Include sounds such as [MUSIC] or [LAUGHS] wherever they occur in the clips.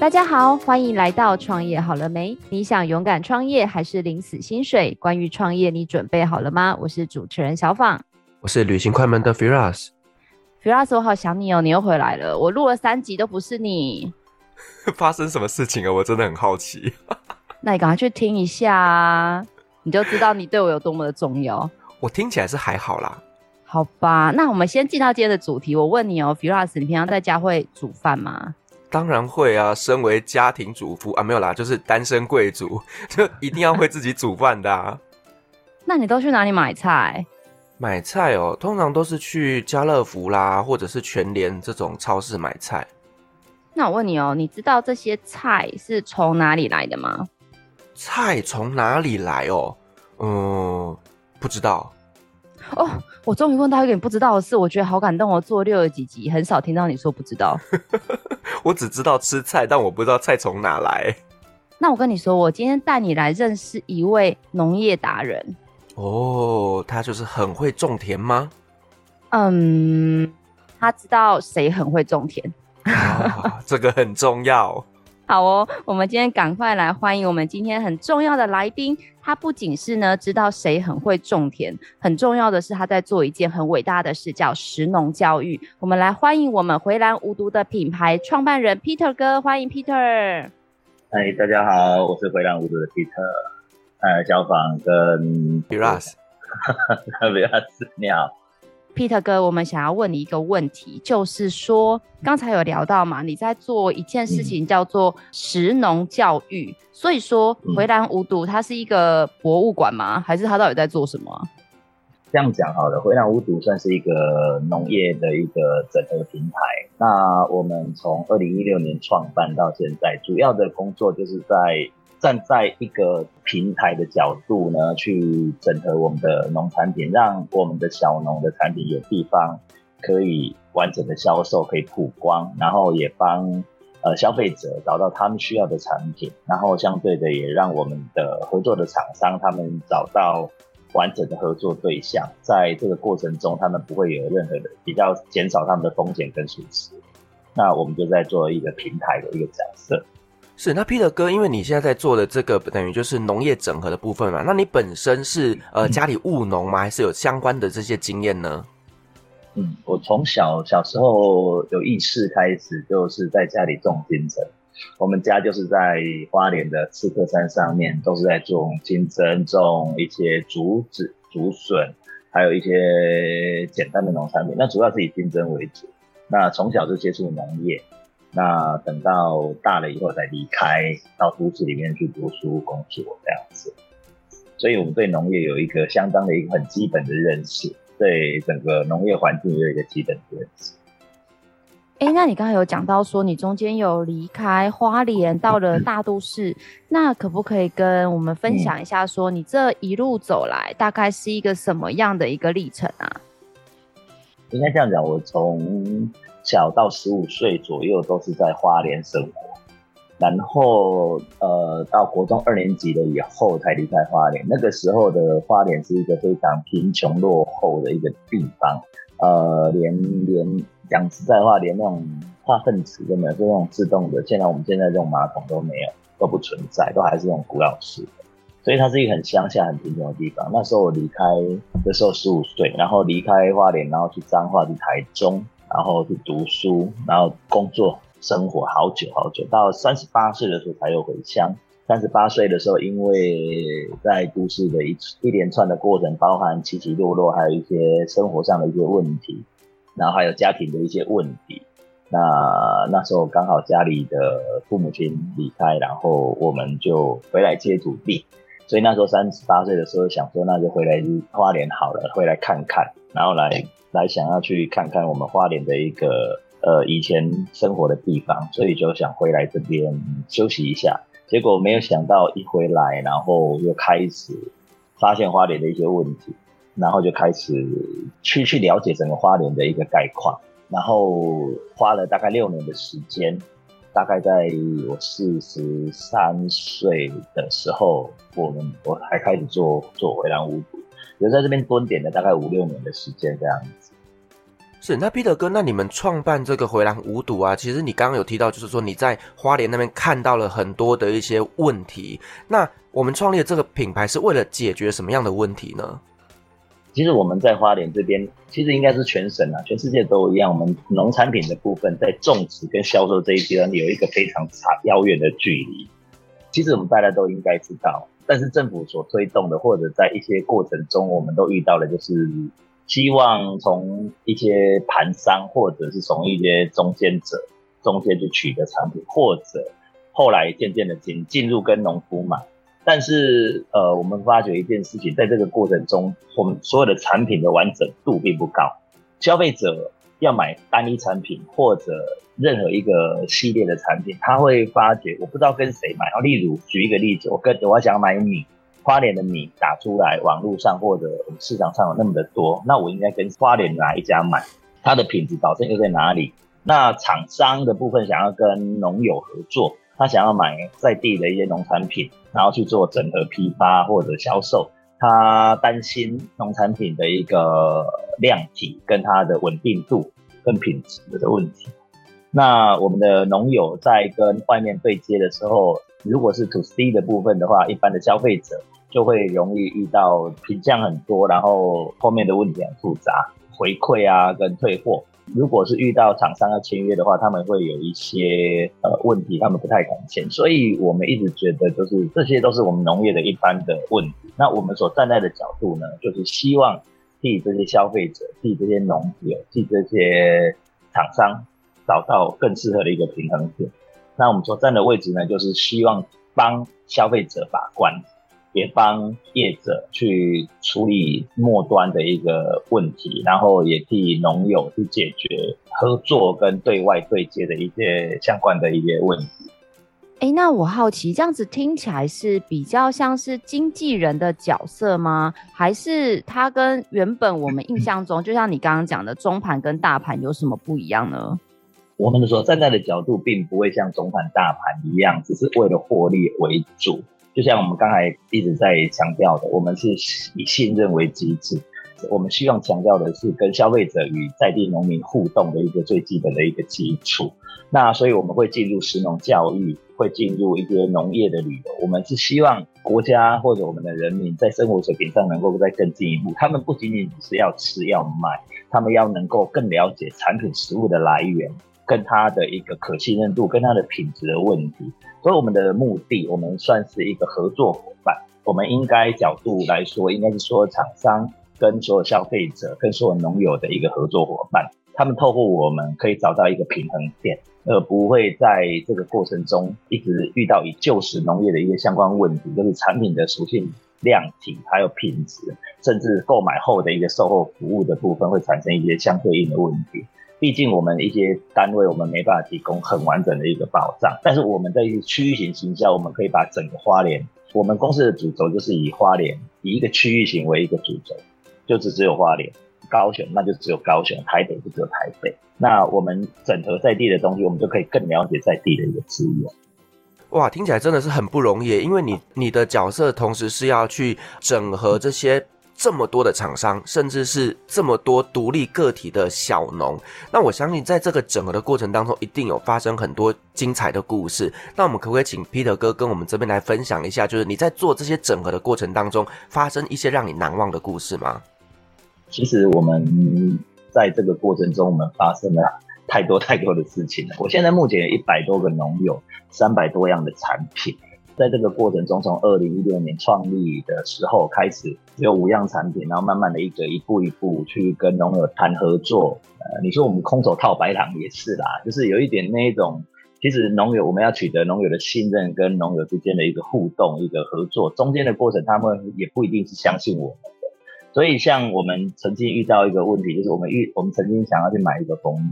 大家好，欢迎来到创业好了没？你想勇敢创业还是领死薪水？关于创业，你准备好了吗？我是主持人小访，我是旅行快门的 Firas。Firas，我好想你哦，你又回来了。我录了三集都不是你，[LAUGHS] 发生什么事情啊？我真的很好奇。[LAUGHS] 那你赶快去听一下啊，你就知道你对我有多么的重要。我听起来是还好啦。好吧，那我们先进到今天的主题。我问你哦，Firas，你平常在家会煮饭吗？当然会啊，身为家庭主妇啊，没有啦，就是单身贵族，[LAUGHS] 就一定要会自己煮饭的啊。那你都去哪里买菜？买菜哦，通常都是去家乐福啦，或者是全联这种超市买菜。那我问你哦，你知道这些菜是从哪里来的吗？菜从哪里来哦？嗯，不知道。哦，我终于问到一个你不知道的事，我觉得好感动哦。做六十几集，很少听到你说不知道。[LAUGHS] 我只知道吃菜，但我不知道菜从哪来。那我跟你说，我今天带你来认识一位农业达人。哦，他就是很会种田吗？嗯，他知道谁很会种田。[LAUGHS] 哦，这个很重要。好哦，我们今天赶快来欢迎我们今天很重要的来宾。他不仅是呢知道谁很会种田，很重要的是他在做一件很伟大的事，叫食农教育。我们来欢迎我们回蓝无毒的品牌创办人 Peter 哥，欢迎 Peter。嗨，大家好，我是回蓝无毒的 Peter。呃，小访跟 Firas，Firas 你好。[LAUGHS] [LAUGHS] Peter 哥，我们想要问你一个问题，就是说，刚才有聊到嘛，你在做一件事情叫做食农教育，嗯、所以说回南无毒它是一个博物馆吗？还是它到底在做什么？这样讲好了，回南无毒算是一个农业的一个整合平台。那我们从二零一六年创办到现在，主要的工作就是在。站在一个平台的角度呢，去整合我们的农产品，让我们的小农的产品有地方可以完整的销售，可以曝光，然后也帮呃消费者找到他们需要的产品，然后相对的也让我们的合作的厂商他们找到完整的合作对象，在这个过程中他们不会有任何的比较，减少他们的风险跟损失。那我们就在做一个平台的一个角色。是，那 Peter 哥，因为你现在在做的这个等于就是农业整合的部分嘛，那你本身是呃家里务农吗？还是有相关的这些经验呢？嗯，我从小小时候有意识开始，就是在家里种金针。我们家就是在花莲的刺客山上面，都是在种金针，种一些竹子、竹笋，还有一些简单的农产品。那主要是以金针为主。那从小就接触农业。那等到大了以后，再离开到都市里面去读书工作这样子，所以我们对农业有一个相当的一个很基本的认识，对整个农业环境有一个基本的认识。哎、欸，那你刚才有讲到说你中间有离开花莲到了大都市，那可不可以跟我们分享一下，说你这一路走来大概是一个什么样的一个历程啊？应该这样讲，我从小到十五岁左右都是在花莲生活，然后呃到国中二年级了以后才离开花莲。那个时候的花莲是一个非常贫穷落后的一个地方，呃连连讲实在话，连那种化粪池都没有，就那种自动的，现在我们现在这种马桶都没有，都不存在，都还是那种古老式的。所以它是一个很乡下、很贫穷的地方。那时候我离开的时候十五岁，然后离开花莲，然后去彰化，去台中。然后去读书，然后工作生活好久好久，到三十八岁的时候才又回乡。三十八岁的时候，因为在都市的一一连串的过程，包含起起落落，还有一些生活上的一些问题，然后还有家庭的一些问题。那那时候刚好家里的父母亲离开，然后我们就回来接土地。所以那时候三十八岁的时候，想说那就回来花莲好了，回来看看，然后来。来想要去看看我们花莲的一个呃以前生活的地方，所以就想回来这边休息一下。结果没有想到一回来，然后又开始发现花莲的一些问题，然后就开始去去了解整个花莲的一个概况，然后花了大概六年的时间，大概在我四十三岁的时候，我们我还开始做做回蓝无毒。有在这边蹲点了大概五六年的时间这样子。是，那 Peter 哥，那你们创办这个回蓝无毒啊，其实你刚刚有提到，就是说你在花莲那边看到了很多的一些问题。那我们创立这个品牌是为了解决什么样的问题呢？其实我们在花莲这边，其实应该是全省啊，全世界都一样。我们农产品的部分，在种植跟销售这一阶段有一个非常长遥远的距离。其实我们大家都应该知道，但是政府所推动的，或者在一些过程中，我们都遇到的就是。希望从一些盘商，或者是从一些中间者中间去取得产品，或者后来渐渐的进进入跟农夫买。但是呃，我们发觉一件事情，在这个过程中，我们所有的产品的完整度并不高。消费者要买单一产品或者任何一个系列的产品，他会发觉我不知道跟谁买。例如举一个例子，我跟我想买米。花莲的米打出来，网络上或者市场上有那么的多，那我应该跟花莲哪一家买？它的品质保证又在哪里？那厂商的部分想要跟农友合作，他想要买在地的一些农产品，然后去做整合批发或者销售，他担心农产品的一个量体跟它的稳定度跟品质的问题。那我们的农友在跟外面对接的时候，如果是 to C 的部分的话，一般的消费者。就会容易遇到品相很多，然后后面的问题很复杂，回馈啊跟退货。如果是遇到厂商要签约的话，他们会有一些呃问题，他们不太敢签。所以我们一直觉得，就是这些都是我们农业的一般的问题。那我们所站在的角度呢，就是希望替这些消费者、替这些农友、替这些厂商找到更适合的一个平衡点。那我们所站的位置呢，就是希望帮消费者把关。也帮业者去处理末端的一个问题，然后也替农友去解决合作跟对外对接的一些相关的一些问题。哎，那我好奇，这样子听起来是比较像是经纪人的角色吗？还是他跟原本我们印象中，就像你刚刚讲的中盘跟大盘有什么不一样呢？我们说站在的角度，并不会像中盘大盘一样，只是为了获利为主。就像我们刚才一直在强调的，我们是以信任为基础，我们希望强调的是跟消费者与在地农民互动的一个最基本的一个基础。那所以我们会进入食农教育，会进入一些农业的旅游。我们是希望国家或者我们的人民在生活水平上能够再更进一步。他们不仅仅只是要吃要卖，他们要能够更了解产品食物的来源。跟它的一个可信任度，跟它的品质的问题，所以我们的目的，我们算是一个合作伙伴。我们应该角度来说，应该是说厂商跟所有消费者，跟所有农友的一个合作伙伴。他们透过我们可以找到一个平衡点，而不会在这个过程中一直遇到以旧时农业的一个相关问题，就是产品的属性、量体还有品质，甚至购买后的一个售后服务的部分会产生一些相对应的问题。毕竟我们一些单位，我们没办法提供很完整的一个保障，但是我们在区域型行销，我们可以把整个花莲，我们公司的主轴就是以花莲以一个区域型为一个主轴，就只只有花莲，高雄那就只有高雄，台北就只有台北。那我们整合在地的东西，我们就可以更了解在地的一个资源。哇，听起来真的是很不容易，因为你你的角色同时是要去整合这些。这么多的厂商，甚至是这么多独立个体的小农，那我相信在这个整合的过程当中，一定有发生很多精彩的故事。那我们可不可以请 Peter 哥跟我们这边来分享一下，就是你在做这些整合的过程当中，发生一些让你难忘的故事吗？其实我们在这个过程中，我们发生了太多太多的事情了。我现在目前有一百多个农友，三百多样的产品。在这个过程中，从二零一六年创立的时候开始，只有五样产品，然后慢慢的一个一步一步去跟农友谈合作。呃，你说我们空手套白狼也是啦，就是有一点那一种，其实农友我们要取得农友的信任，跟农友之间的一个互动、一个合作，中间的过程他们也不一定是相信我们的。所以像我们曾经遇到一个问题，就是我们遇我们曾经想要去买一个蜂蜜，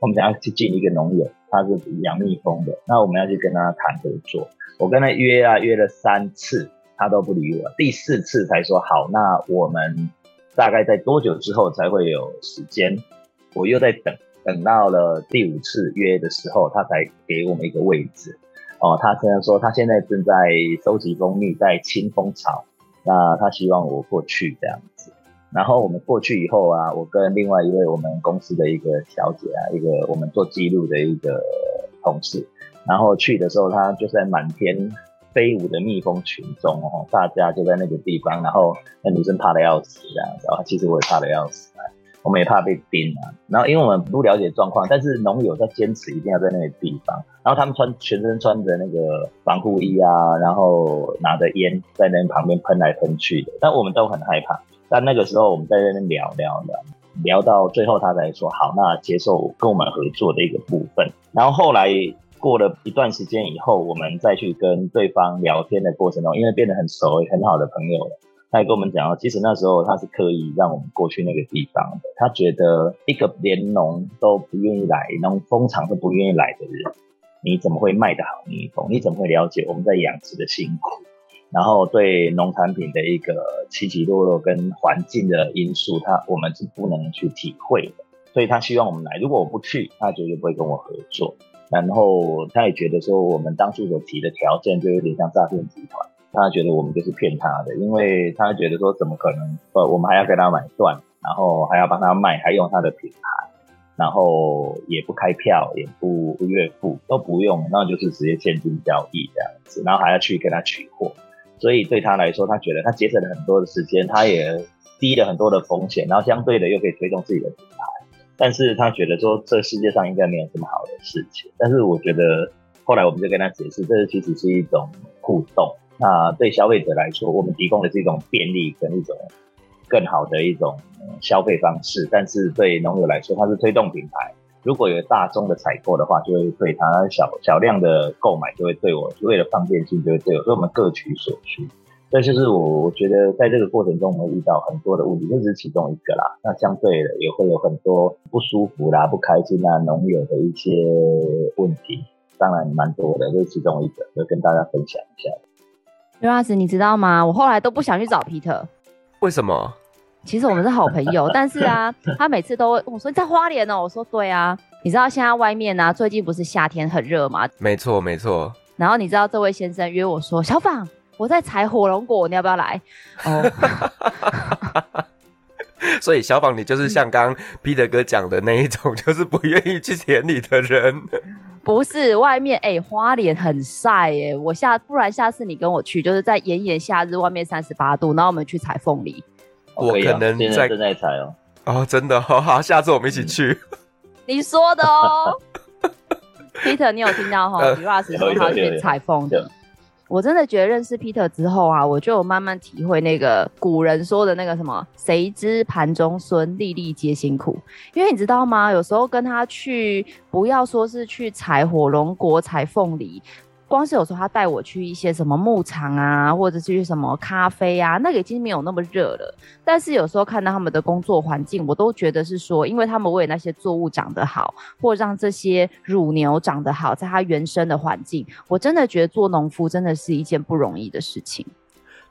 我们想要去进一个农友，他是养蜜蜂的，那我们要去跟他谈合作。我跟他约啊约了三次，他都不理我。第四次才说好，那我们大概在多久之后才会有时间？我又在等，等到了第五次约的时候，他才给我们一个位置。哦，他虽然说他现在正在收集蜂蜜，在清蜂巢，那他希望我过去这样子。然后我们过去以后啊，我跟另外一位我们公司的一个小姐啊，一个我们做记录的一个同事，然后去的时候，他就在满天飞舞的蜜蜂群中哦，大家就在那个地方，然后那女生怕的要死这样子啊，其实我也怕的要死，我们也怕被叮啊。然后因为我们不了解状况，但是农友在坚持一定要在那个地方，然后他们穿全身穿着那个防护衣啊，然后拿着烟在那旁边喷来喷去的，但我们都很害怕。但那个时候我们在那边聊聊聊，聊到最后他才说好，那接受跟我们合作的一个部分。然后后来过了一段时间以后，我们再去跟对方聊天的过程中，因为变得很熟很好的朋友了，他也跟我们讲，其实那时候他是刻意让我们过去那个地方的。他觉得一个连农都不愿意来，农蜂场都不愿意来的人，你怎么会卖得好蜜蜂？你怎么会了解我们在养殖的辛苦？然后对农产品的一个起起落落跟环境的因素，他我们是不能去体会的，所以他希望我们来。如果我不去，他绝对不会跟我合作。然后他也觉得说，我们当初所提的条件就有点像诈骗集团，他觉得我们就是骗他的，因为他觉得说怎么可能？呃，我们还要给他买断，然后还要帮他卖，还用他的品牌，然后也不开票，也不不月付，都不用，那就是直接现金交易这样子，然后还要去跟他取货。所以对他来说，他觉得他节省了很多的时间，他也低了很多的风险，然后相对的又可以推动自己的品牌。但是他觉得说，这世界上应该没有这么好的事情。但是我觉得后来我们就跟他解释，这其实是一种互动。那对消费者来说，我们提供的是一种便利跟一种更好的一种消费方式。但是对农友来说，它是推动品牌。如果有大宗的采购的话，就会对他小小量的购买就会对我，为了方便性就会对我，所以我们各取所需。这就是我我觉得在这个过程中，我们遇到很多的问题，这只是其中一个啦。那相对的也会有很多不舒服啦、不开心啊、农友的一些问题，当然蛮多的，这是其中一个，就跟大家分享一下。刘老师，你知道吗？我后来都不想去找 Peter，为什么？其实我们是好朋友，[LAUGHS] 但是啊，他每次都会我说你在花莲哦，我说对啊，你知道现在外面呢、啊，最近不是夏天很热吗？没错没错。然后你知道这位先生约我说，小芳，我在采火龙果，你要不要来？哦。[LAUGHS] 所以小芳，你就是像刚刚 Peter 哥讲的那一种，就是不愿意去田里的人。不是，外面哎、欸，花莲很晒哎、欸，我下不然下次你跟我去，就是在炎炎夏日，外面三十八度，然后我们去采凤梨。我可能在正在采哦，哦，真的，好好，下次我们一起去。你说的哦，[LAUGHS] Peter，你有听到哈？李老师说他去采凤的。我真的觉得认识 Peter 之后啊，我就慢慢体会那个古人说的那个什么“谁知盘中飧，粒粒皆辛苦”。因为你知道吗？有时候跟他去，不要说是去采火龙果、采凤梨。光是有时候他带我去一些什么牧场啊，或者去什么咖啡啊，那个已经没有那么热了。但是有时候看到他们的工作环境，我都觉得是说，因为他们为那些作物长得好，或让这些乳牛长得好，在它原生的环境，我真的觉得做农夫真的是一件不容易的事情。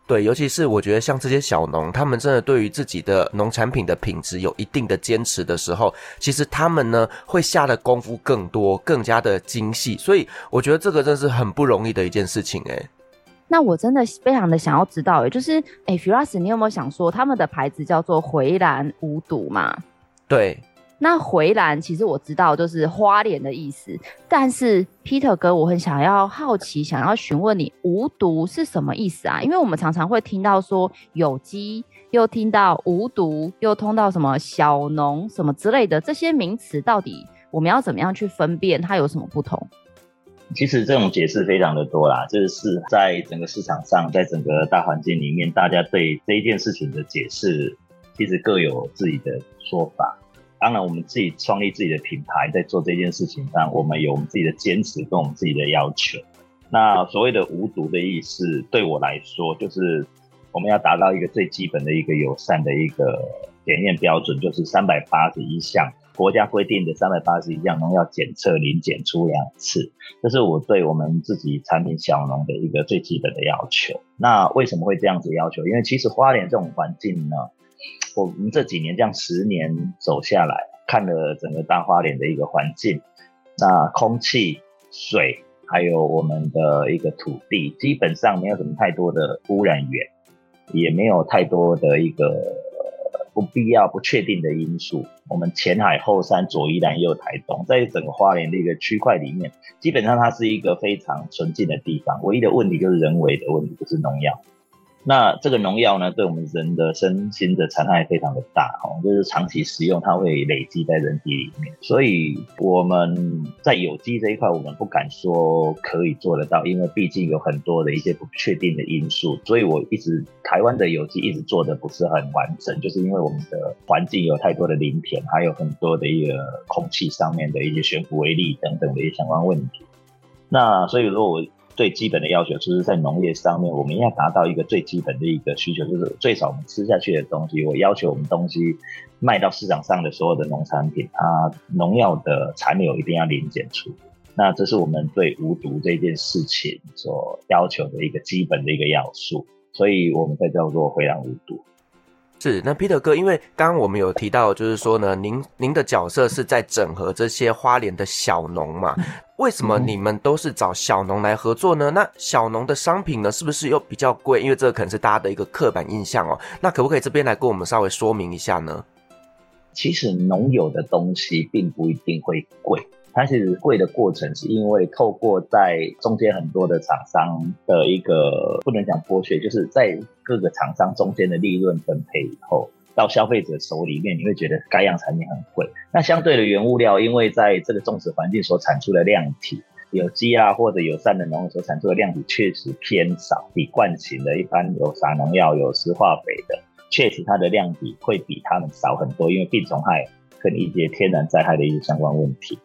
对，尤其是我觉得像这些小农，他们真的对于自己的农产品的品质有一定的坚持的时候，其实他们呢会下的功夫更多，更加的精细。所以我觉得这个真是很不容易的一件事情诶。那我真的非常的想要知道诶，就是诶 Firas 你有没有想说他们的牌子叫做回蓝无毒嘛？对。那回蓝其实我知道就是花莲的意思，但是 Peter 哥，我很想要好奇，想要询问你无毒是什么意思啊？因为我们常常会听到说有机，又听到无毒，又通到什么小农什么之类的这些名词，到底我们要怎么样去分辨它有什么不同？其实这种解释非常的多啦，就是在整个市场上，在整个大环境里面，大家对这一件事情的解释，其实各有自己的说法。当然，我们自己创立自己的品牌，在做这件事情上，我们有我们自己的坚持跟我们自己的要求。那所谓的无毒的意思，对我来说，就是我们要达到一个最基本的一个友善的一个检验标准，就是三百八十一项国家规定的三百八十一项农药检测零检出两次，这是我对我们自己产品小农的一个最基本的要求。那为什么会这样子要求？因为其实花莲这种环境呢，我们这几年这样十年走下来，看了整个大花莲的一个环境，那空气、水，还有我们的一个土地，基本上没有什么太多的污染源，也没有太多的一个不必要、不确定的因素。我们前海、后山、左宜兰、右台东，在整个花莲的一个区块里面，基本上它是一个非常纯净的地方。唯一的问题就是人为的问题，就是农药。那这个农药呢，对我们人的身心的残害非常的大哦，就是长期使用，它会累积在人体里面。所以我们在有机这一块，我们不敢说可以做得到，因为毕竟有很多的一些不确定的因素。所以我一直台湾的有机一直做的不是很完整，就是因为我们的环境有太多的林田，还有很多的一个空气上面的一些悬浮微粒等等的一些相关问题。那所以如果我最基本的要求就是在农业上面，我们要达到一个最基本的一个需求，就是最少我们吃下去的东西，我要求我们东西卖到市场上的所有的农产品，它农药的残留一定要零检出。那这是我们对无毒这件事情所要求的一个基本的一个要素，所以我们才叫做葺兰无毒。是，那 Peter 哥，因为刚刚我们有提到，就是说呢，您您的角色是在整合这些花莲的小农嘛？为什么你们都是找小农来合作呢？那小农的商品呢，是不是又比较贵？因为这个可能是大家的一个刻板印象哦。那可不可以这边来跟我们稍微说明一下呢？其实农有的东西并不一定会贵。它其实贵的过程，是因为透过在中间很多的厂商的一个不能讲剥削，就是在各个厂商中间的利润分配以后，到消费者手里面，你会觉得该样产品很贵。那相对的原物料，因为在这个种植环境所产出的量体，有机啊或者友善的农所产出的量体确实偏少，比惯行的一般有撒农药、有施化肥的，确实它的量体会比他们少很多，因为病虫害跟一些天然灾害的一些相关问题。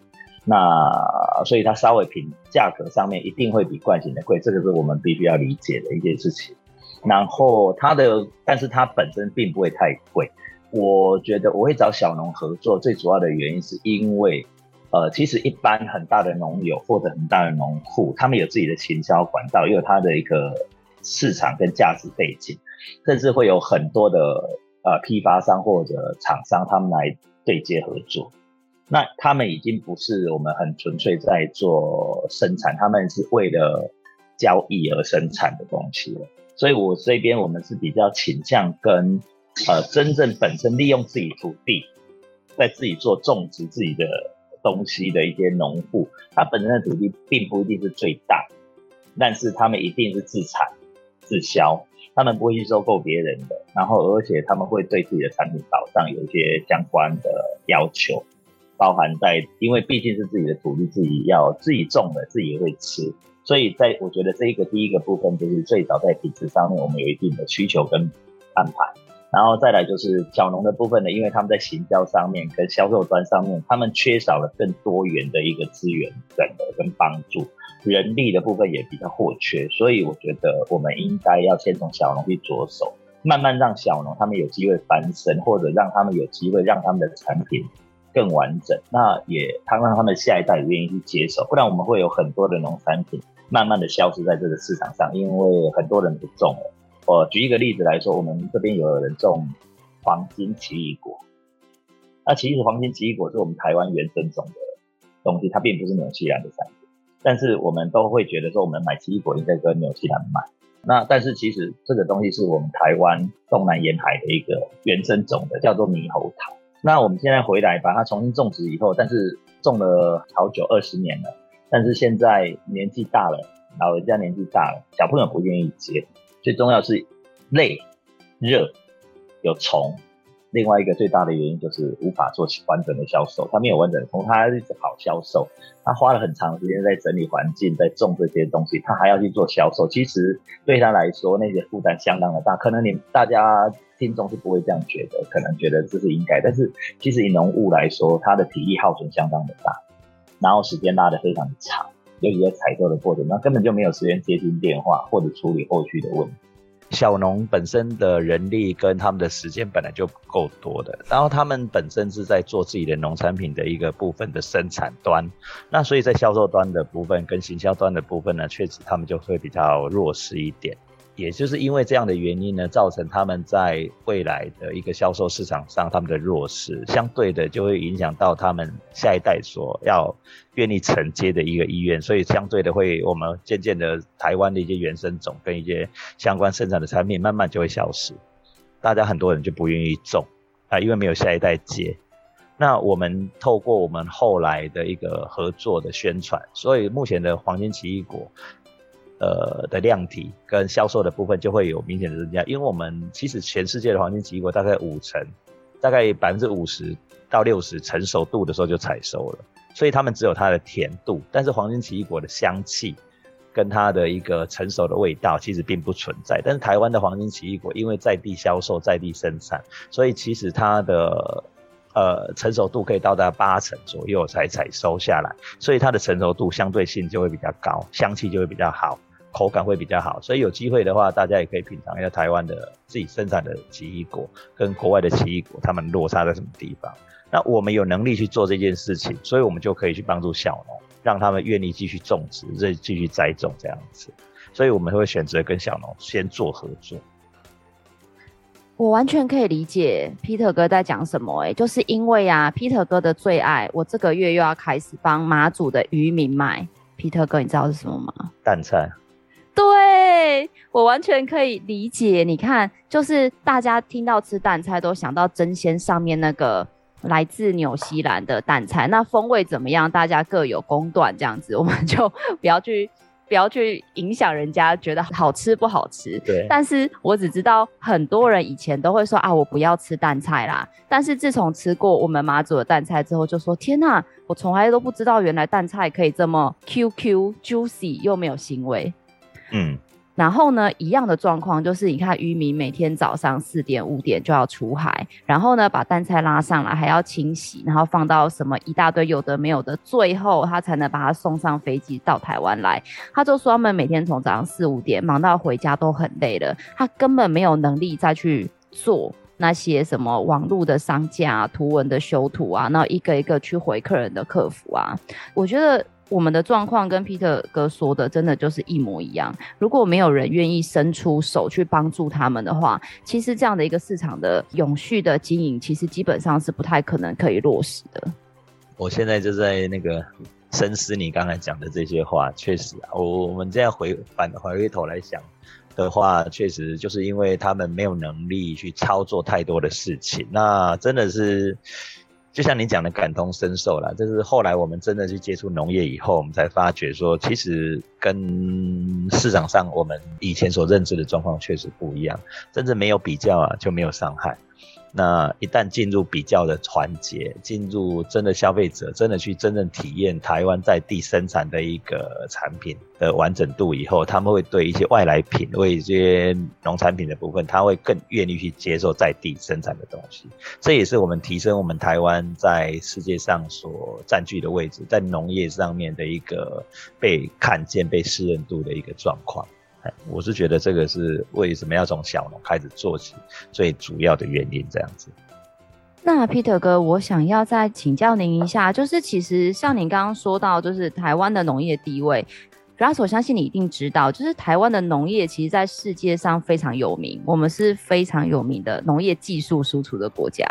那所以它稍微品价格上面一定会比惯行的贵，这个是我们必须要理解的一件事情。然后它的，但是它本身并不会太贵。我觉得我会找小农合作，最主要的原因是因为，呃，其实一般很大的农友或者很大的农户，他们有自己的行销管道，也有他的一个市场跟价值背景，甚至会有很多的呃批发商或者厂商他们来对接合作。那他们已经不是我们很纯粹在做生产，他们是为了交易而生产的东西了。所以我这边我们是比较倾向跟呃真正本身利用自己土地，在自己做种植自己的东西的一些农户，他本身的土地并不一定是最大，但是他们一定是自产自销，他们不会去收购别人的，然后而且他们会对自己的产品保障有一些相关的要求。包含在，因为毕竟是自己的土地，自己要自己种的，自己会吃，所以在我觉得这一个第一个部分就是最早在品质上面，我们有一定的需求跟安排，然后再来就是小农的部分呢，因为他们在行销上面跟销售端上面，他们缺少了更多元的一个资源整合跟帮助，人力的部分也比较或缺，所以我觉得我们应该要先从小农去着手，慢慢让小农他们有机会翻身，或者让他们有机会让他们的产品。更完整，那也他让他们下一代也愿意去接受，不然我们会有很多的农产品慢慢的消失在这个市场上，因为很多人不种了。我举一个例子来说，我们这边有人种黄金奇异果，那其实黄金奇异果是我们台湾原生种的东西，它并不是纽西兰的产品，但是我们都会觉得说，我们买奇异果应该跟纽西兰买。那但是其实这个东西是我们台湾东南沿海的一个原生种的，叫做猕猴桃。那我们现在回来把它重新种植以后，但是种了好久二十年了，但是现在年纪大了，老人家年纪大了，小朋友不愿意接。最重要是累、热、有虫。另外一个最大的原因就是无法做完整的销售，他没有完整的从他一直跑销售，他花了很长时间在整理环境，在种这些东西，他还要去做销售，其实对他来说那些负担相当的大。可能你大家听众是不会这样觉得，可能觉得这是应该，但是其实以农务来说，他的体力耗损相当的大，然后时间拉得非常的长，尤其在采购的过程，那根本就没有时间接听电话或者处理后续的问题。小农本身的人力跟他们的时间本来就不够多的，然后他们本身是在做自己的农产品的一个部分的生产端，那所以在销售端的部分跟行销端的部分呢，确实他们就会比较弱势一点。也就是因为这样的原因呢，造成他们在未来的一个销售市场上，他们的弱势，相对的就会影响到他们下一代所要愿意承接的一个意愿，所以相对的会，我们渐渐的台湾的一些原生种跟一些相关生产的产品，慢慢就会消失，大家很多人就不愿意种。啊，因为没有下一代接。那我们透过我们后来的一个合作的宣传，所以目前的黄金奇异果，呃的量体跟销售的部分就会有明显的增加。因为我们其实全世界的黄金奇异果大概五成，大概百分之五十到六十成熟度的时候就采收了，所以他们只有它的甜度，但是黄金奇异果的香气跟它的一个成熟的味道其实并不存在。但是台湾的黄金奇异果因为在地销售、在地生产，所以其实它的。呃，成熟度可以到达八成左右才采收下来，所以它的成熟度相对性就会比较高，香气就会比较好，口感会比较好。所以有机会的话，大家也可以品尝一下台湾的自己生产的奇异果跟国外的奇异果，他们落差在什么地方。那我们有能力去做这件事情，所以我们就可以去帮助小农，让他们愿意继续种植，再继续栽种这样子。所以我们会选择跟小农先做合作。我完全可以理解 Peter 哥在讲什么，欸，哎，就是因为啊，Peter 哥的最爱，我这个月又要开始帮马祖的渔民卖。Peter 哥，你知道是什么吗？淡菜。对，我完全可以理解。你看，就是大家听到吃淡菜都想到争鲜上面那个来自纽西兰的淡菜，那风味怎么样？大家各有公断，这样子我们就不要去。不要去影响人家觉得好吃不好吃。[LAUGHS] 对。但是我只知道很多人以前都会说啊，我不要吃淡菜啦。但是自从吃过我们马祖的淡菜之后，就说天哪，我从来都不知道原来淡菜可以这么 QQ juicy 又没有腥味。嗯。然后呢，一样的状况就是，你看渔民每天早上四点五点就要出海，然后呢把淡菜拉上来，还要清洗，然后放到什么一大堆有的没有的，最后他才能把它送上飞机到台湾来。他就说他们每天从早上四五点忙到回家都很累了，他根本没有能力再去做那些什么网络的商家啊、图文的修图啊，然后一个一个去回客人的客服啊，我觉得。我们的状况跟 Peter 哥说的真的就是一模一样。如果没有人愿意伸出手去帮助他们的话，其实这样的一个市场的永续的经营，其实基本上是不太可能可以落实的。我现在就在那个深思你刚才讲的这些话，确实啊，我我们这样回返回回头来想的话，确实就是因为他们没有能力去操作太多的事情，那真的是。就像你讲的感同身受啦，就是后来我们真的去接触农业以后，我们才发觉说，其实跟市场上我们以前所认知的状况确实不一样，真正没有比较啊，就没有伤害。那一旦进入比较的环节，进入真的消费者真的去真正体验台湾在地生产的一个产品的完整度以后，他们会对一些外来品，为一些农产品的部分，他会更愿意去接受在地生产的东西。这也是我们提升我们台湾在世界上所占据的位置，在农业上面的一个被看见、被适任度的一个状况。我是觉得这个是为什么要从小农开始做起最主要的原因，这样子。那 Peter 哥，我想要再请教您一下，就是其实像您刚刚说到，就是台湾的农业地位，主要我相信你一定知道，就是台湾的农业其实在世界上非常有名，我们是非常有名的农业技术输出的国家。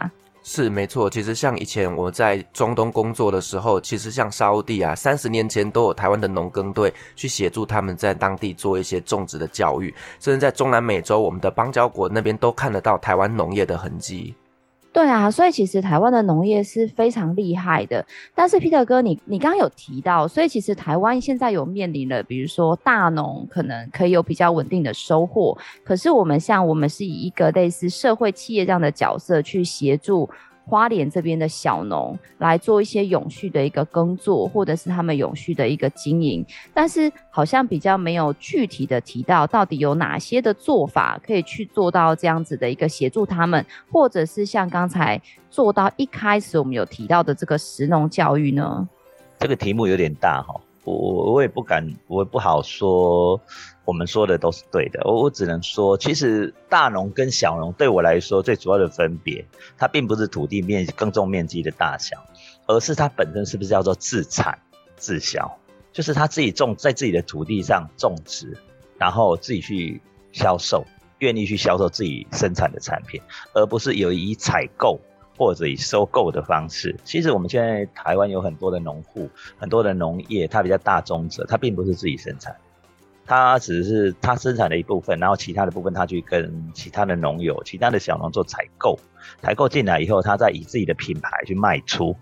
是没错，其实像以前我在中东工作的时候，其实像沙乌地啊，三十年前都有台湾的农耕队去协助他们在当地做一些种植的教育，甚至在中南美洲，我们的邦交国那边都看得到台湾农业的痕迹。对啊，所以其实台湾的农业是非常厉害的。但是 Peter 哥，你你刚刚有提到，所以其实台湾现在有面临了，比如说大农可能可以有比较稳定的收获，可是我们像我们是以一个类似社会企业这样的角色去协助。花莲这边的小农来做一些永续的一个耕作，或者是他们永续的一个经营，但是好像比较没有具体的提到到底有哪些的做法可以去做到这样子的一个协助他们，或者是像刚才做到一开始我们有提到的这个食农教育呢？这个题目有点大哈，我我我也不敢，我也不好说。我们说的都是对的，我我只能说，其实大农跟小农对我来说最主要的分别，它并不是土地面积耕种面积的大小，而是它本身是不是叫做自产自销，就是他自己种在自己的土地上种植，然后自己去销售，愿意去销售自己生产的产品，而不是有以采购或者以收购的方式。其实我们现在台湾有很多的农户，很多的农业，它比较大宗者，它并不是自己生产。它只是它生产的一部分，然后其他的部分它去跟其他的农友、其他的小农做采购，采购进来以后，它再以自己的品牌去卖出。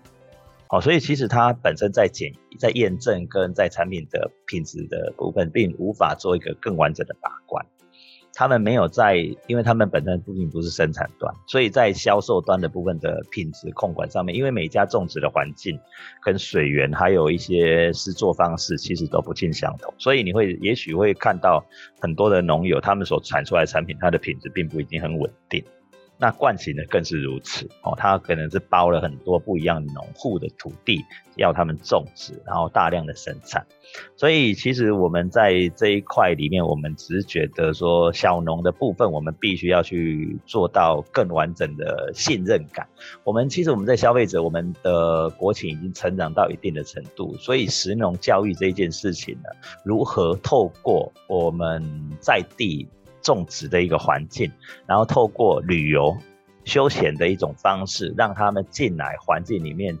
哦，所以其实它本身在检、在验证跟在产品的品质的部分，并无法做一个更完整的把关。他们没有在，因为他们本身不仅不是生产端，所以在销售端的部分的品质控管上面，因为每家种植的环境跟水源，还有一些施作方式，其实都不尽相同，所以你会也许会看到很多的农友，他们所产出来的产品，它的品质并不一定很稳定。那惯行的更是如此哦，他可能是包了很多不一样农户的土地，要他们种植，然后大量的生产。所以其实我们在这一块里面，我们只是觉得说小农的部分，我们必须要去做到更完整的信任感。我们其实我们在消费者，我们的国情已经成长到一定的程度，所以食农教育这件事情呢，如何透过我们在地。种植的一个环境，然后透过旅游、休闲的一种方式，让他们进来环境里面，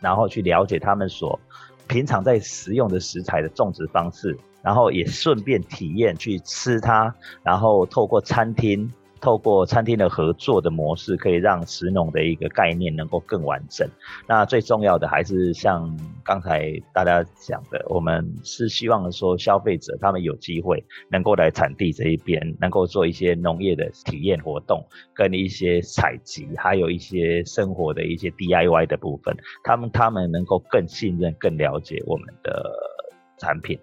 然后去了解他们所平常在食用的食材的种植方式，然后也顺便体验去吃它，然后透过餐厅。透过餐厅的合作的模式，可以让食农的一个概念能够更完整。那最重要的还是像刚才大家讲的，我们是希望说消费者他们有机会能够来产地这一边，能够做一些农业的体验活动，跟一些采集，还有一些生活的一些 DIY 的部分，他们他们能够更信任、更了解我们的产品。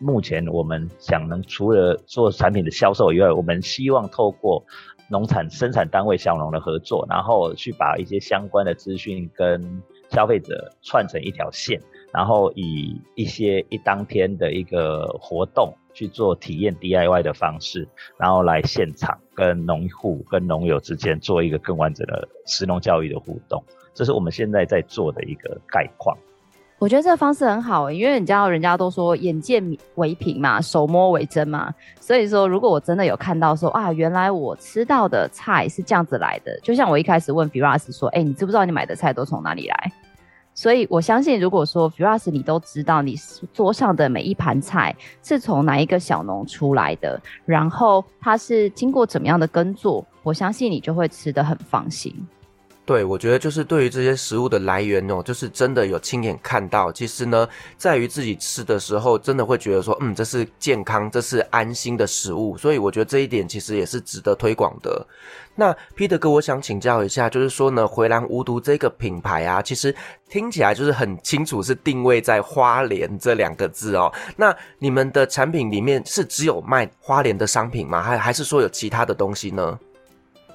目前我们想能除了做产品的销售以外，我们希望透过农产生产单位小农的合作，然后去把一些相关的资讯跟消费者串成一条线，然后以一些一当天的一个活动去做体验 DIY 的方式，然后来现场跟农户跟农友之间做一个更完整的食农教育的互动，这是我们现在在做的一个概况。我觉得这个方式很好，因为你知道人家都说眼见为凭嘛，手摸为真嘛，所以说如果我真的有看到说啊，原来我吃到的菜是这样子来的，就像我一开始问 Firas 说，哎，你知不知道你买的菜都从哪里来？所以我相信，如果说 Firas 你都知道你桌上的每一盘菜是从哪一个小农出来的，然后它是经过怎么样的耕作，我相信你就会吃得很放心。对，我觉得就是对于这些食物的来源哦，就是真的有亲眼看到。其实呢，在于自己吃的时候，真的会觉得说，嗯，这是健康，这是安心的食物。所以我觉得这一点其实也是值得推广的。那 Peter 哥，我想请教一下，就是说呢，回蓝无毒这个品牌啊，其实听起来就是很清楚是定位在花莲这两个字哦。那你们的产品里面是只有卖花莲的商品吗？还还是说有其他的东西呢？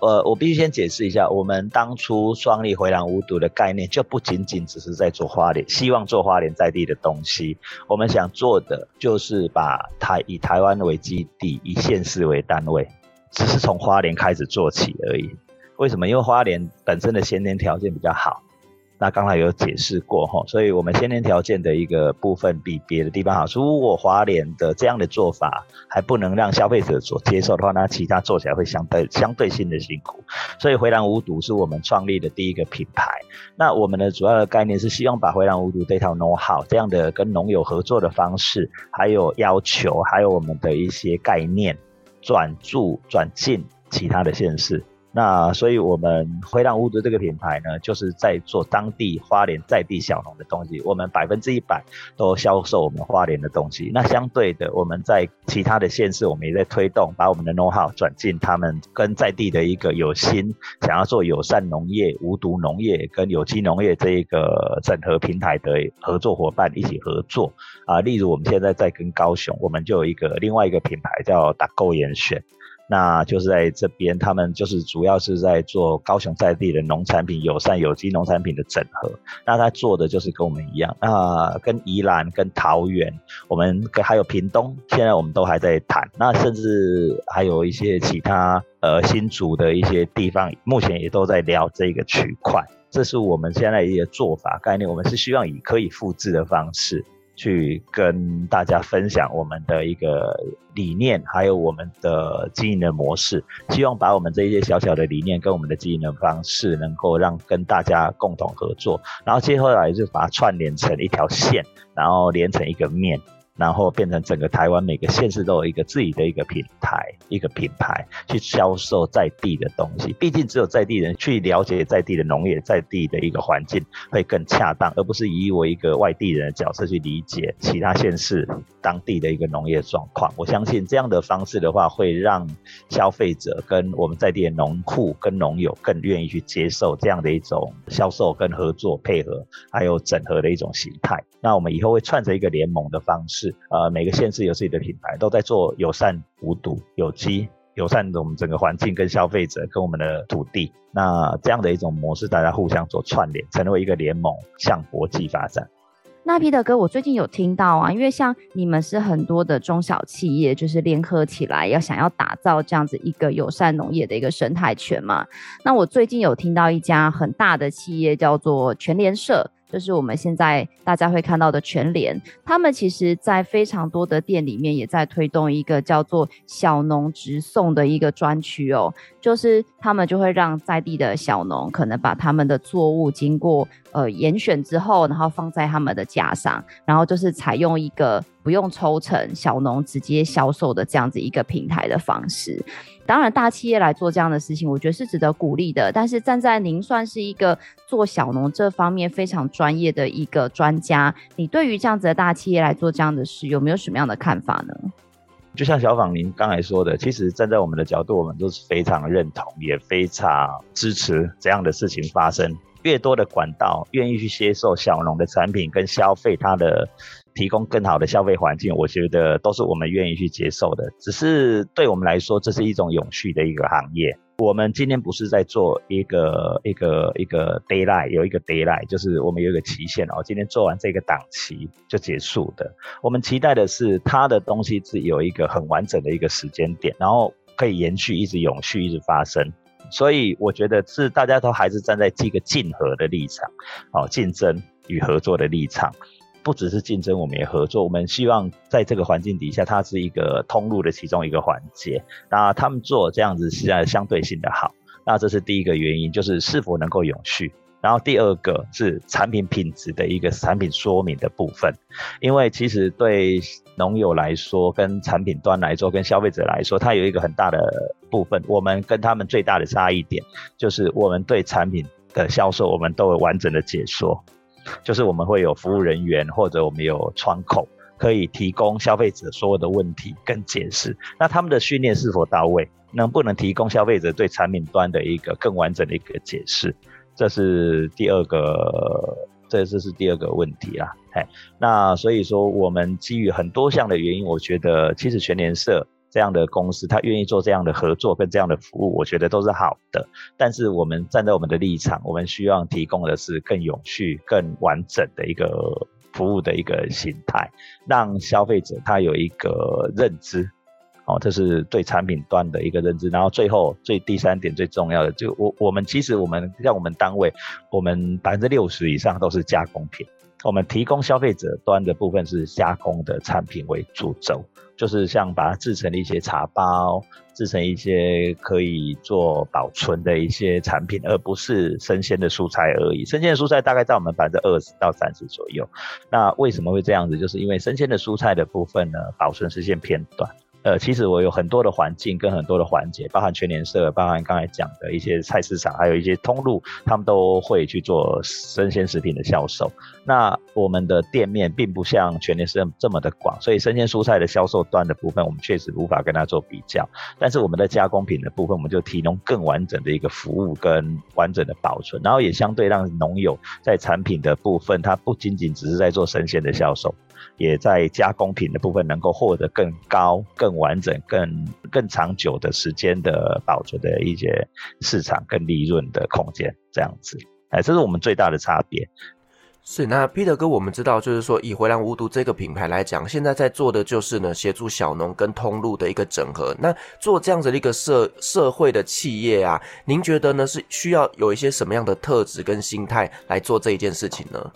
呃，我必须先解释一下，我们当初双立回廊无毒的概念，就不仅仅只是在做花莲，希望做花莲在地的东西。我们想做的就是把台以台湾为基地，以县市为单位，只是从花莲开始做起而已。为什么？因为花莲本身的先天条件比较好。那刚才有解释过哈，所以我们先天条件的一个部分比别的地方好。如果花莲的这样的做法还不能让消费者所接受的话，那其他做起来会相对相对性的辛苦。所以回蓝无毒是我们创立的第一个品牌。那我们的主要的概念是希望把回蓝无毒这套 know how 这样的跟农友合作的方式，还有要求，还有我们的一些概念，转注转进其他的县市。那所以，我们回蓝无毒这个品牌呢，就是在做当地花莲在地小农的东西。我们百分之一百都销售我们花莲的东西。那相对的，我们在其他的县市，我们也在推动，把我们的 know how 转进他们跟在地的一个有心想要做友善农业、无毒农业跟有机农业这一个整合平台的合作伙伴一起合作啊。例如，我们现在在跟高雄，我们就有一个另外一个品牌叫打勾严选。那就是在这边，他们就是主要是在做高雄在地的农产品、友善有机农产品的整合。那他做的就是跟我们一样，那跟宜兰、跟桃园，我们跟还有屏东，现在我们都还在谈。那甚至还有一些其他呃新竹的一些地方，目前也都在聊这个区块。这是我们现在一些做法概念，我们是希望以可以复制的方式。去跟大家分享我们的一个理念，还有我们的经营的模式，希望把我们这一些小小的理念跟我们的经营的方式，能够让跟大家共同合作，然后接下来就把它串联成一条线，然后连成一个面，然后变成整个台湾每个县市都有一个自己的一个品牌、一个品牌去销售在地的东西。毕竟只有在地人去了解在地的农业、在地的一个环境会更恰当，而不是以我一个外地人的角色去理解其他县市当地的一个农业状况。我相信这样的方式的话，会让消费者跟我们在地的农户跟农友更愿意去接受这样的一种销售跟合作配合，还有整合的一种形态。那我们以后会串成一个联盟的方式。呃，每个县市有自己的品牌，都在做友善、无毒、有机、友善的我们整个环境跟消费者跟我们的土地。那这样的一种模式，大家互相做串联，成为一个联盟，向国际发展。那皮特哥，我最近有听到啊，因为像你们是很多的中小企业，就是联合起来要想要打造这样子一个友善农业的一个生态圈嘛。那我最近有听到一家很大的企业叫做全联社。就是我们现在大家会看到的全联，他们其实在非常多的店里面也在推动一个叫做小农直送的一个专区哦，就是他们就会让在地的小农可能把他们的作物经过呃严选之后，然后放在他们的架上，然后就是采用一个不用抽成小农直接销售的这样子一个平台的方式。当然，大企业来做这样的事情，我觉得是值得鼓励的。但是，站在您算是一个做小农这方面非常专业的一个专家，你对于这样子的大企业来做这样的事，有没有什么样的看法呢？就像小访您刚才说的，其实站在我们的角度，我们都是非常认同，也非常支持这样的事情发生。越多的管道愿意去接受小农的产品跟消费它的。提供更好的消费环境，我觉得都是我们愿意去接受的。只是对我们来说，这是一种永续的一个行业。我们今天不是在做一个一个一个 deadline，有一个 deadline，就是我们有一个期限哦。今天做完这个档期就结束的。我们期待的是，它的东西是有一个很完整的一个时间点，然后可以延续，一直永续，一直发生。所以我觉得是大家都还是站在这个竞合的立场，哦，竞争与合作的立场。不只是竞争，我们也合作。我们希望在这个环境底下，它是一个通路的其中一个环节。那他们做这样子，实在相对性的好。那这是第一个原因，就是是否能够永续。然后第二个是产品品质的一个产品说明的部分，因为其实对农友来说，跟产品端来说，跟消费者来说，它有一个很大的部分。我们跟他们最大的差异点，就是我们对产品的销售，我们都有完整的解说。就是我们会有服务人员，或者我们有窗口，可以提供消费者所有的问题跟解释。那他们的训练是否到位？能不能提供消费者对产品端的一个更完整的一个解释？这是第二个，这这是第二个问题啦。哎，那所以说，我们基于很多项的原因，我觉得其实全联社。这样的公司，他愿意做这样的合作跟这样的服务，我觉得都是好的。但是我们站在我们的立场，我们需要提供的是更永续、更完整的一个服务的一个形态，让消费者他有一个认知。哦，这是对产品端的一个认知。然后最后最第三点最重要的，就我我们其实我们像我们单位，我们百分之六十以上都是加工品。我们提供消费者端的部分是加工的产品为主轴，就是像把它制成一些茶包，制成一些可以做保存的一些产品，而不是生鲜的蔬菜而已。生鲜的蔬菜大概在我们百分之二十到三十左右。那为什么会这样子？就是因为生鲜的蔬菜的部分呢，保存时间偏短。呃，其实我有很多的环境跟很多的环节，包含全联社，包含刚才讲的一些菜市场，还有一些通路，他们都会去做生鲜食品的销售。那我们的店面并不像全联是这么的广，所以生鲜蔬菜的销售端的部分，我们确实无法跟它做比较。但是我们的加工品的部分，我们就提供更完整的一个服务跟完整的保存，然后也相对让农友在产品的部分，它不仅仅只是在做生鲜的销售。也在加工品的部分能够获得更高、更完整、更更长久的时间的保存的一些市场跟利润的空间，这样子，哎，这是我们最大的差别。是，那 Peter 哥，我们知道，就是说以回蓝无毒这个品牌来讲，现在在做的就是呢，协助小农跟通路的一个整合。那做这样子的一个社社会的企业啊，您觉得呢是需要有一些什么样的特质跟心态来做这一件事情呢？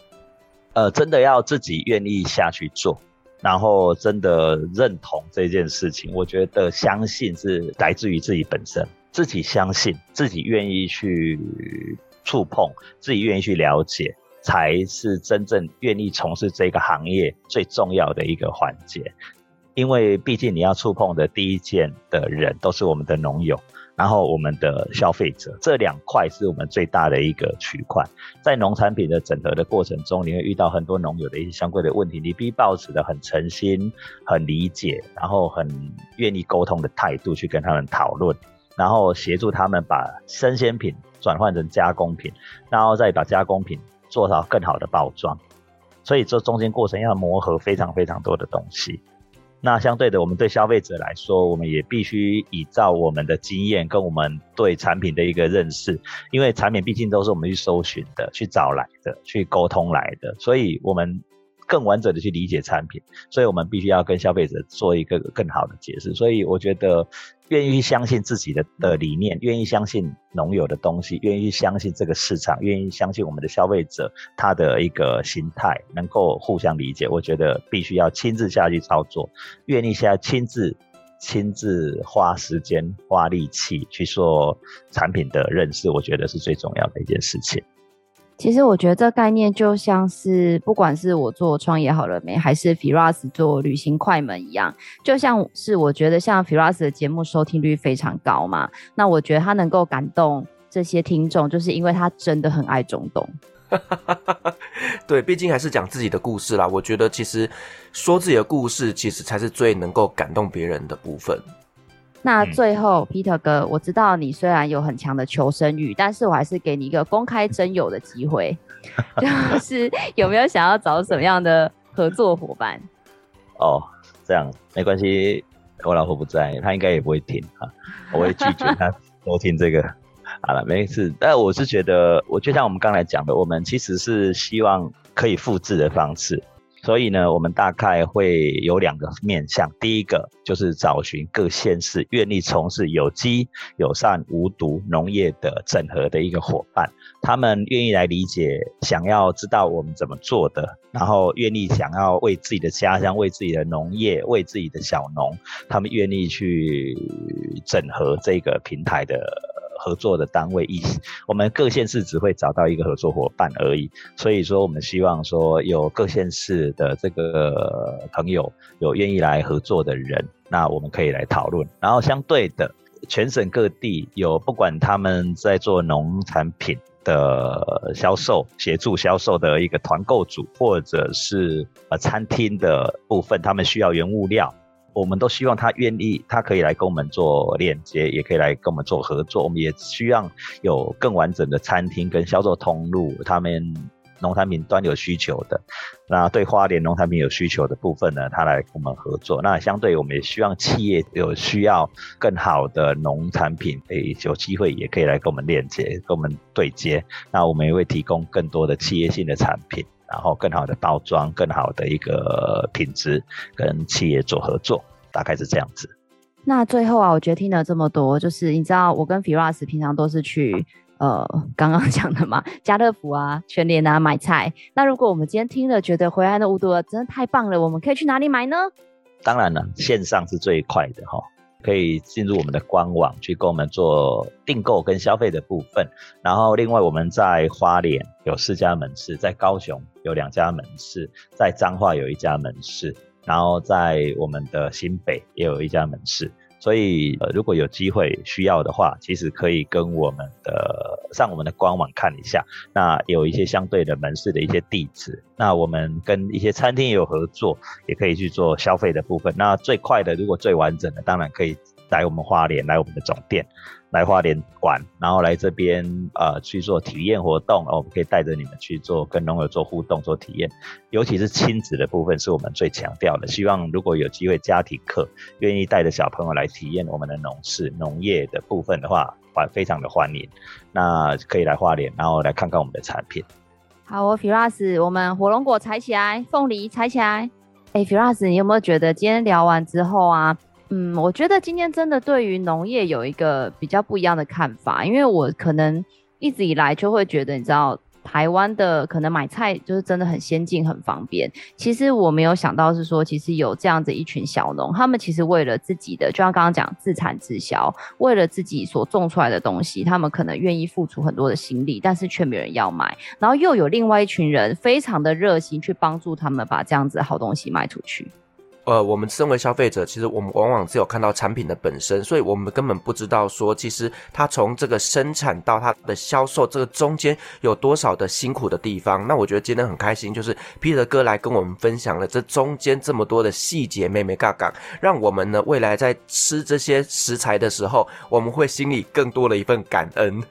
呃，真的要自己愿意下去做，然后真的认同这件事情，我觉得相信是来自于自己本身，自己相信，自己愿意去触碰，自己愿意去了解，才是真正愿意从事这个行业最重要的一个环节。因为毕竟你要触碰的第一件的人都是我们的农友。然后我们的消费者，这两块是我们最大的一个区块。在农产品的整合的过程中，你会遇到很多农友的一些相关的问题，你必须抱持的很诚心、很理解，然后很愿意沟通的态度去跟他们讨论，然后协助他们把生鲜品转换成加工品，然后再把加工品做到更好的包装。所以这中间过程要磨合非常非常多的东西。那相对的，我们对消费者来说，我们也必须依照我们的经验跟我们对产品的一个认识，因为产品毕竟都是我们去搜寻的、去找来的、去沟通来的，所以我们。更完整的去理解产品，所以我们必须要跟消费者做一个更好的解释。所以我觉得，愿意相信自己的的理念，愿意相信农友的东西，愿意相信这个市场，愿意相信我们的消费者他的一个心态，能够互相理解。我觉得必须要亲自下去操作，愿意下亲自亲自花时间花力气去做产品的认识，我觉得是最重要的一件事情。其实我觉得这概念就像是，不管是我做创业好了没，还是 Firas 做旅行快门一样，就像是我觉得像 Firas 的节目收听率非常高嘛，那我觉得他能够感动这些听众，就是因为他真的很爱中东。[LAUGHS] 对，毕竟还是讲自己的故事啦。我觉得其实说自己的故事，其实才是最能够感动别人的部分。那最后，Peter 哥，我知道你虽然有很强的求生欲，但是我还是给你一个公开征友的机会，[LAUGHS] 就是有没有想要找什么样的合作伙伴？哦，这样没关系，我老婆不在，她应该也不会听啊，我会拒绝她 [LAUGHS] 收听这个。好了，没事。但我是觉得，我就像我们刚才讲的，我们其实是希望可以复制的方式。所以呢，我们大概会有两个面向。第一个就是找寻各县市愿意从事有机、友善、无毒农业的整合的一个伙伴，他们愿意来理解，想要知道我们怎么做的，然后愿意想要为自己的家乡、为自己的农业、为自己的小农，他们愿意去整合这个平台的。合作的单位意思，我们各县市只会找到一个合作伙伴而已。所以说，我们希望说有各县市的这个朋友有愿意来合作的人，那我们可以来讨论。然后相对的，全省各地有不管他们在做农产品的销售、协助销售的一个团购组，或者是呃餐厅的部分，他们需要原物料。我们都希望他愿意，他可以来跟我们做链接，也可以来跟我们做合作。我们也希望有更完整的餐厅跟销售通路，他们农产品端有需求的，那对花莲农产品有需求的部分呢，他来跟我们合作。那相对我们也希望企业有需要更好的农产品，诶，有机会也可以来跟我们链接，跟我们对接。那我们也会提供更多的企业性的产品。然后更好的包装，更好的一个品质，跟企业做合作，大概是这样子。那最后啊，我觉得听了这么多，就是你知道，我跟 Firas 平常都是去呃刚刚讲的嘛，家乐福啊、全联啊买菜。那如果我们今天听了，觉得回来的无毒了真的太棒了，我们可以去哪里买呢？当然了，线上是最快的哈。可以进入我们的官网去跟我们做订购跟消费的部分，然后另外我们在花莲有四家门市，在高雄有两家门市，在彰化有一家门市，然后在我们的新北也有一家门市。所以，如果有机会需要的话，其实可以跟我们的上我们的官网看一下。那有一些相对的门市的一些地址。那我们跟一些餐厅也有合作，也可以去做消费的部分。那最快的，如果最完整的，当然可以来我们花莲，来我们的总店。来花莲玩，然后来这边呃去做体验活动，我们可以带着你们去做跟农友做互动、做体验，尤其是亲子的部分是我们最强调的。希望如果有机会家庭客愿意带着小朋友来体验我们的农事、农业的部分的话，欢非常的欢迎。那可以来花莲，然后来看看我们的产品。好，我 Firas，我们火龙果采起来，凤梨采起来。哎，Firas，你有没有觉得今天聊完之后啊？嗯，我觉得今天真的对于农业有一个比较不一样的看法，因为我可能一直以来就会觉得，你知道，台湾的可能买菜就是真的很先进、很方便。其实我没有想到是说，其实有这样子一群小农，他们其实为了自己的，就像刚刚讲自产自销，为了自己所种出来的东西，他们可能愿意付出很多的心力，但是却没人要买。然后又有另外一群人非常的热心去帮助他们把这样子好东西卖出去。呃，我们身为消费者，其实我们往往只有看到产品的本身，所以我们根本不知道说，其实它从这个生产到它的销售，这个中间有多少的辛苦的地方。那我觉得今天很开心，就是 Peter 哥来跟我们分享了这中间这么多的细节，妹妹嘎嘎，让我们呢未来在吃这些食材的时候，我们会心里更多了一份感恩。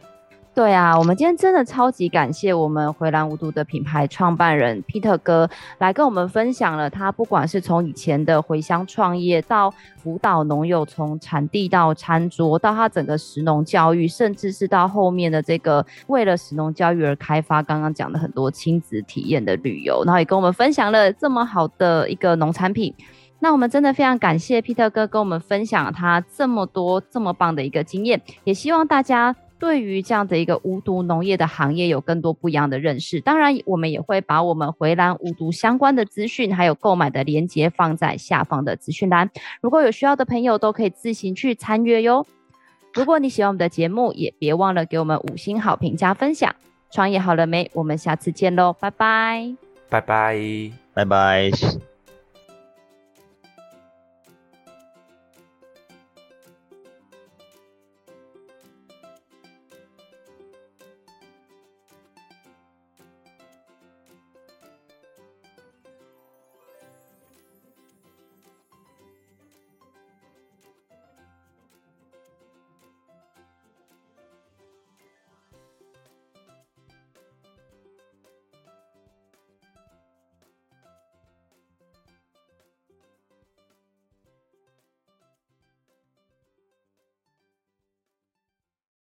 对啊，我们今天真的超级感谢我们回蓝无毒的品牌创办人 Peter 哥来跟我们分享了他不管是从以前的回乡创业到辅导农友从产地到餐桌，到他整个食农教育，甚至是到后面的这个为了食农教育而开发，刚刚讲的很多亲子体验的旅游，然后也跟我们分享了这么好的一个农产品。那我们真的非常感谢 Peter 哥跟我们分享他这么多这么棒的一个经验，也希望大家。对于这样的一个无毒农业的行业，有更多不一样的认识。当然，我们也会把我们回蓝无毒相关的资讯，还有购买的链接放在下方的资讯栏。如果有需要的朋友，都可以自行去参阅哟。如果你喜欢我们的节目，也别忘了给我们五星好评加分享。创业好了没？我们下次见喽，拜拜，拜拜，拜拜。